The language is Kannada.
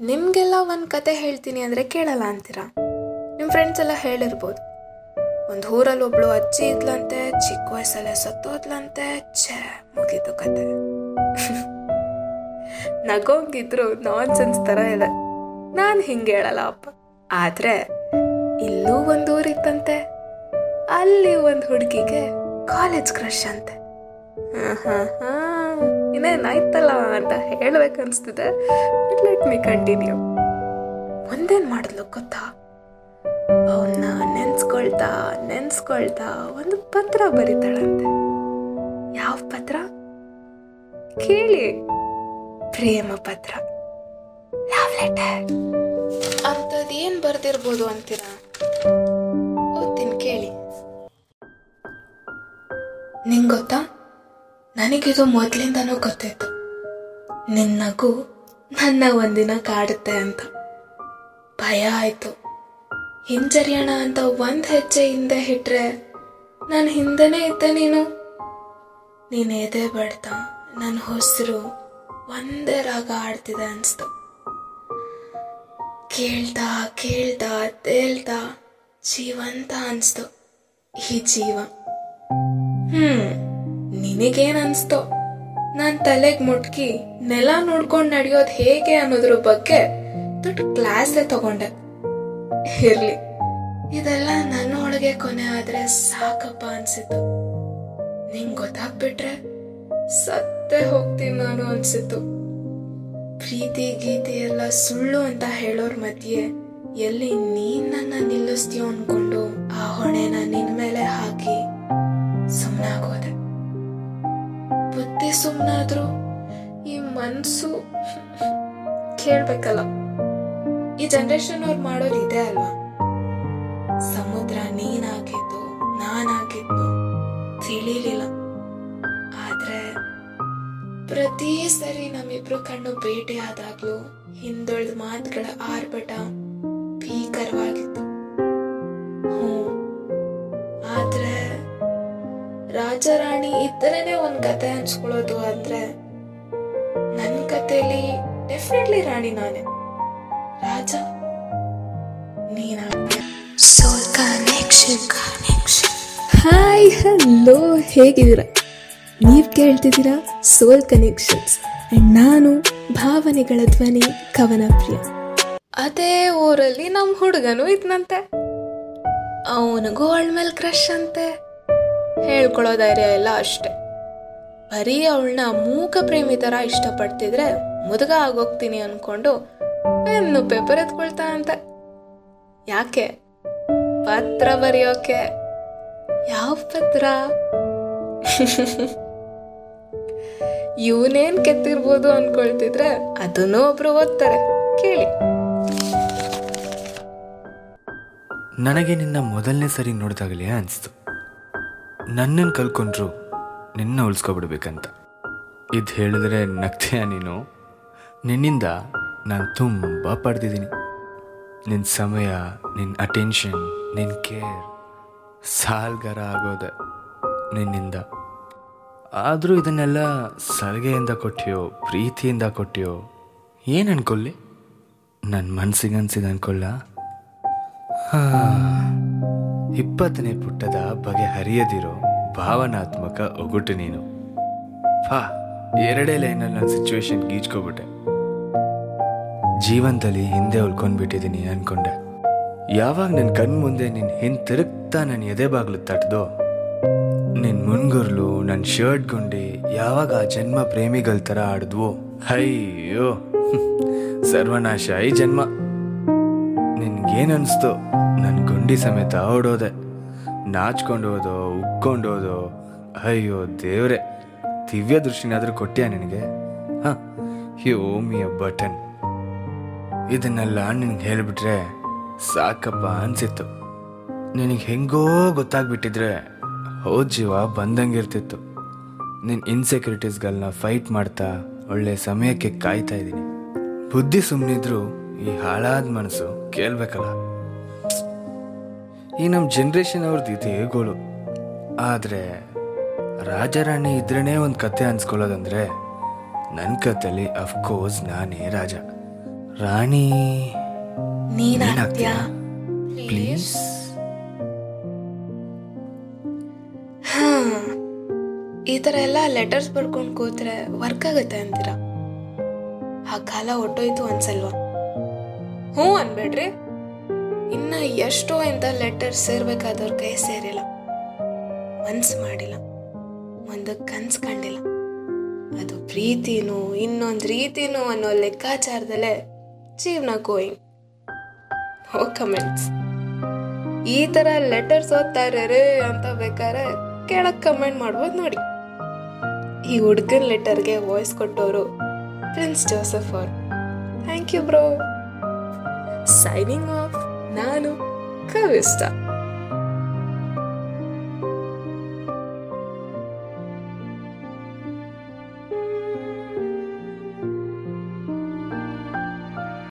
ನಿಮಗೆಲ್ಲ ಒಂದು ಕತೆ ಹೇಳ್ತೀನಿ ಅಂದರೆ ಕೇಳಲ್ಲ ಅಂತೀರಾ? ನಿಮ್ಮ ಫ್ರೆಂಡ್ಸ್ ಎಲ್ಲ ಹೇಳಿರ್ಬೋದು. ಒಂದು ಊರಲ್ಲಿ ಒಬ್ಳು ಅಜ್ಜಿ ಇದ್ಲಂತೆ, ಚಿಕ್ಕ ವಯಸ್ಸಲ್ಲೇ ಸತ್ತೋದ್ಲಂತೆ, ಛೇ, ಮುಗೀತು ಕತೆ. ನಗೋಂಗಿದ್ರು ನಾನ್ ಸೆನ್ಸ್ ಥರ ಇದೆ. ನಾನು ಹಿಂಗೆ ಹೇಳಲ್ಲ ಅಪ್ಪ. ಆದರೆ ಇಲ್ಲೂ ಒಂದು ಊರಿತ್ತಂತೆ. ಅಲ್ಲಿ ಒಂದು ಹುಡುಗಿಗೆ ಕಾಲೇಜ್ ಕ್ರಶ್ ಅಂತೆ. ಇನ್ನೇನಾಯ್ತಲ್ಲ ಅಂತ ಹೇಳ್ಬೇಕನ್ಸ್ತಿದೆ. ಲೆಟ್ ಮಿ ಕಂಟಿನ್ಯೂ ಒಂದೇನ್ ಮಾಡಿದ್ಲು ಗೊತ್ತಾ? ಅವನ್ನ ನೆನ್ಸ್ಕೊಳ್ತಾ ನೆನ್ಸ್ಕೊಳ್ತಾ ಒಂದು ಪತ್ರ ಬರೀತಾಳಂತೆ. ಯಾವ ಪತ್ರ? ಕೇಳಿ. ಪ್ರೇಮ ಪತ್ರ. ಲವ್ ಲೆಟರ್ ಅಂಥದ್ದು ಏನ್ ಬರ್ದಿರ್ಬೋದು ಅಂತೀರಾ? ಓದ್ತೀನಿ ಕೇಳಿ. ನಿಂಗ್ ಗೊತ್ತಾ? ನನಗಿದು ಮೊದಲಿಂದನೂ ಗೊತ್ತಿತ್ತು ನಿನ್ನ ನಗು ನನ್ನ ಒಂದಿನ ಕಾಡುತ್ತೆ ಅಂತ. ಭಯ ಆಯ್ತು. ಹಿಂಜರಿಯೋಣ ಅಂತ ಒಂದ್ ಹೆಜ್ಜೆ ಹಿಂದೆ ಇಟ್ರೆ ನಾನು ಹಿಂದೆನೆ ಇದ್ದೆ ನೀನು. ನೀನ್ ಎದೆ ಬಡ್ತಾ ನನ್ನ ಹೊಸರು ಒಂದೇ ರಾಗ ಆಡ್ತಿದೆ ಅನ್ಸ್ತು. ಕೇಳ್ತಾ ಕೇಳ್ತಾ ತೇಳ್ತಾ ಜೀವಂತ ಅನ್ಸ್ತು ಈ ಜೀವ. ಹ್ಮ್. ನಿನಗೇನ್ ಅನ್ಸ್ತೋ ನಾನ್ ತಲೆಗ್ ಮುಟ್ಕಿ ನೆಲ ನೋಡ್ಕೊಂಡ್ ನಡೆಯೋದ್ ಹೇಗೆ ಅನ್ನೋದ್ರ ಬಗ್ಗೆ ದೊಡ್ಡ ಕ್ಲಾಸೇ ತಗೊಂಡೆ. ಇರ್ಲಿ. ಇದೆಲ್ಲ ನನ್ನ ಒಳಗೆ ಕೊನೆ ಆದ್ರೆ ಸಾಕಪ್ಪ ಅನ್ಸಿತ್ತು. ನಿಂಗ್ ಗೊತ್ತಾಗ್ಬಿಟ್ರೆ ಸತ್ತೇ ಹೋಗ್ತೀನಿ ನಾನು ಅನ್ಸಿತ್ತು. ಪ್ರೀತಿ, ಗೀತಿ ಎಲ್ಲ ಸುಳ್ಳು ಅಂತ ಹೇಳೋರ್ ಮಧ್ಯೆ ಎಲ್ಲಿ ನೀನ್ ನನ್ನ ನಿಲ್ಲಿಸ್ತೀಯೋ ಅನ್ಕೊಂಡು ಆ ಹೊಣೆನ ನಿನ್ ಮೇಲೆ ಹಾಕಿ ಈ ಮನ್ಸು ಕೇಳ್ಬೇಕಲ್ಲ. ಈ ಜನರೇಷನ್ ಅವ್ರು ಮಾಡೋರ್ ಇದೆ ಅಲ್ವಾ? ಸಮುದ್ರ ನೀನಾಗಿದ್ದು, ನಾನಾಗಿದ್ದು ತಿಳಿಲಿಲ್ಲ. ಆದ್ರೆ ಪ್ರತಿ ಸರಿ ನಮ್ಮಿಬ್ರು ಕಣ್ಣು ಭೇಟಿ ಆದಾಗ್ಲೂ ಹಿಂದೊಳ್ದ ಮಾತುಗಳ ಆರ್ಭಟ ಭೀಕರವಾಗಿತ್ತು. ಹ್ಮ್ ಆದ್ರೆ ರಾಜರಾಣಿ ಇದ್ದರೇನೆ ಒಂದ್ ಕತೆ ಹಂಚ್ಕೊಳ್ಳೋದು ಅಂದ್ರೆ ಡೆಫಿನೆಟ್ಲಿ ರಾಣಿ ನಾನೇ ರಾಜ ನೀನಾಗ್ತೀಯ soul connection connection hi hello ಹೇಗಿದ್ದೀರಾ? ನೀವು ಕೇಳ್ತಿದ್ದೀರಾ ಸೋಲ್ ಕನೆಕ್ಷನ್ಸ್ ಅಂಡ್ ನಾನು ಭಾವನೆಗಳ ಧ್ವನಿ ಕವನ ಪ್ರಿಯ. ಅದೇ ಊರಲ್ಲಿ ನಮ್ಮ ಹುಡುಗನೂ ಇದ್ನಂತೆ. ಅವನಿಗೂ ಅವಳ ಮೇಲೆ ಕ್ರಶ್ ಅಂತೆ. ಹೇಳ್ಕೊಳ್ಳೋ ಧೈರ್ಯ ಎಲ್ಲ ಅಷ್ಟೆ. ಬರೀ ಅವಳನ್ನ ಮೂಕ ಪ್ರೇಮಿ ಥರ ಇಷ್ಟಪಡ್ತಿದ್ರೆ ಮುದುಗ ಆಗೋಗ್ತೀನಿ ಅನ್ಕೊಂಡು ಪೆನ್ನು ಪೇಪರ್ ಎತ್ಕೊಳ್ತಾನಂತೆ ಯಾಕೆ? ಪತ್ರ ಬರೆಯೋಕೆ. ಯಾವ ಪತ್ರ? ಇವನೇನ್ ಕೆತ್ತಿರ್ಬೋದು ಅನ್ಕೊಳ್ತಿದ್ರೆ ಅದನ್ನೂ ಒಬ್ರು ಓದ್ತಾರೆ. ಕೇಳಿ. ನನಗೆ ನಿನ್ನ ಮೊದಲನೇ ಸರಿ ನೋಡಿದಾಗಲೇ ಅನಿಸ್ತು. ನನ್ನನ್ನು ಕಲ್ಕೊಂಡ್ರು ನಿನ್ನ ಉಳಿಸ್ಕೊಬಿಡ್ಬೇಕಂತ. ಇದು ಹೇಳಿದ್ರೆ ನಗ್ತೀಯ ನೀನು? ನಿನ್ನಿಂದ ನಾನು ತುಂಬ ಪಡೆದಿದ್ದೀನಿ. ನಿನ್ನ ಸಮಯ ನಿನ್ನ ಅಟೆನ್ಷನ್ ನಿನ್ನ ಕೇರ್ ಸಾಲ್ಗಾರ ಆಗೋದೆ ನಿನ್ನಿಂದ. ಆದರೂ ಇದನ್ನೆಲ್ಲ ಸಲಿಗೆಯಿಂದ ಕೊಟ್ಟಿಯೋ ಪ್ರೀತಿಯಿಂದ ಕೊಟ್ಟಿಯೋ ಏನು ಅನ್ಕೊಳ್ಳಿ ನನ್ನ ಮನಸ್ಸಿಗೆ ಅನ್ಸಿದ ಅನ್ಕೊಳ್ಳ ಇಪ್ಪತ್ತನೇ ಪುಟ್ಟದ ಬಗೆ ಹರಿಯದಿರೋ ಭಾವನಾತ್ಮಕ ಒಗುಟು ನೀನು. ಹಾ ಎರಡೇ ಲೈನಲ್ಲಿ ನನ್ನ ಸಿಚುವೇಶನ್ ಗೀಚ್ಕೊಬಿಟ್ಟೆ. ಜೀವನದಲ್ಲಿ ಹಿಂದೆ ಉಳ್ಕೊಂಡ್ಬಿಟ್ಟಿದ್ದೀನಿ ಅನ್ಕೊಂಡೆ. ಯಾವಾಗ ನನ್ನ ಕಣ್ ಮುಂದೆ ನಿನ್ನ ಹಿಂದೆ ತಿರುಗ್ತಾ ನನ್ನ ಎದೆ ಬಾಗ್ಲು ತಟ್ಟದೋ ನಿನ್ನ ಮುನ್ಗುರ್ಲು ನನ್ನ ಶರ್ಟ್ ಗುಂಡಿ ಯಾವಾಗ ಆ ಜನ್ಮ ಪ್ರೇಮಿಗಳ ಥರ ಆಡಿದ್ವೋ? ಅಯ್ಯೋ ಸರ್ವನಾಶ ಐ ಜನ್ಮ. ನಿನ್ಗೇನ್ ಅನ್ಸ್ತು ನನ್ನ ಗುಂಡಿ ಸಮೇತ ಓಡೋದೆ, ನಾಚ್ಕೊಂಡು ಹೋದೋ, ಉಕ್ಕೊಂಡು ಹೋದೋ. ಅಯ್ಯೋ ದೇವ್ರೆ ದಿವ್ಯ ದೃಷ್ಟಿನಾದರೂ ಕೊಟ್ಟಿಯಾ ನಿನಗೆ? ಹ, ಯೋ ಮಿ ಬಟನ್. ಇದನ್ನೆಲ್ಲ ಅಣ್ಣನ್ ಹೇಳ್ಬಿಟ್ರೆ ಸಾಕಪ್ಪ ಅನ್ಸಿತ್ತು. ನಿನಗೆ ಹೆಂಗೋ ಗೊತ್ತಾಗ್ಬಿಟ್ಟಿದ್ರೆ ಹೋದ ಜೀವ ಬಂದಂಗಿರ್ತಿತ್ತು. ನಿನ್ನ ಇನ್ಸೆಕ್ಯೂರಿಟೀಸ್ಗಳನ್ನ ಫೈಟ್ ಮಾಡ್ತಾ ಒಳ್ಳೆ ಸಮಯಕ್ಕೆ ಕಾಯ್ತಾ ಇದ್ದೀನಿ. ಬುದ್ಧಿ ಸುಮ್ಮನಿದ್ರು ಈ ಹಾಳಾದ ಮನಸ್ಸು ಕೇಳ್ಬೇಕಲ್ಲ. ಈ ನಮ್ಮ ಜನ್ರೇಷನ್ ಅವ್ರದ್ದು ಇದೇ ಗೋಳು ಆದರೆ ರಾಜಾರಾಣಿ ಇದ್ರೇ ಒಂದು ಕತೆ ಅನ್ಸ್ಕೊಳ್ಳೋದಂದ್ರೆ ನನ್ನ ಕತೆಲಿ ಅಫ್ಕೋರ್ಸ್ ನಾನೇ ರಾಜ. ರಾಣಿ ನೀನಾಗ್ತೀಯಾ ಪ್ಲೀಸ್ ಹಾ ಈ ಥರ ಎಲ್ಲ ಲೆಟರ್ಸ್ ಬರ್ಕೊಂಡು ಕೂತ್ರೆ ವರ್ಕ್ ಆಗುತ್ತೆ ಅಂತೀರ? ಆ ಕಾಲ ಹೊಟ್ಟೋಯ್ತು ಅನ್ಸಲ್ವಾ? ಹ್ಞೂ ಅನ್ಬೇಡ್ರಿ. ಇನ್ನ ಎಷ್ಟೋ ಇಂಥ ಲೆಟರ್ಸ್ ಸೇರ್ಬೇಕಾದವ್ರ ಕೈ ಸೇರಿಲ್ಲ. ಮನ್ಸು ಮಾಡಿಲ್ಲ. ಒಂದು ಕನ್ಸು ಕಂಡಿಲ್ಲ. ಅದು ಪ್ರೀತಿನೂ ಇನ್ನೊಂದು ರೀತಿನೂ ಅನ್ನೋ ಲೆಕ್ಕಾಚಾರದಲ್ಲೇ ಜೀವನ ಗೋಯಿಂಗ್ ಓ ಕಮೆಂಟ್ಸ್ ಈ ಥರ ಲೆಟರ್ಸ್ ಓದ್ತಾ ಇರೋರೆ ಅಂತ ಬೇಕಾದ್ರೆ ಕೇಳಕ್ ಕಮೆಂಟ್ ಮಾಡ್ಬೋದು ನೋಡಿ. ಈ ಹುಡ್ಗನ್ ಲೆಟರ್ಗೆ ವಾಯ್ಸ್ ಕೊಟ್ಟವರು ಪ್ರಿನ್ಸ್ ಜೋಸೆಫ್ ಅವ್ರು. Thank you bro signing off ನಾನು ಕವಿಸ್ತಾ.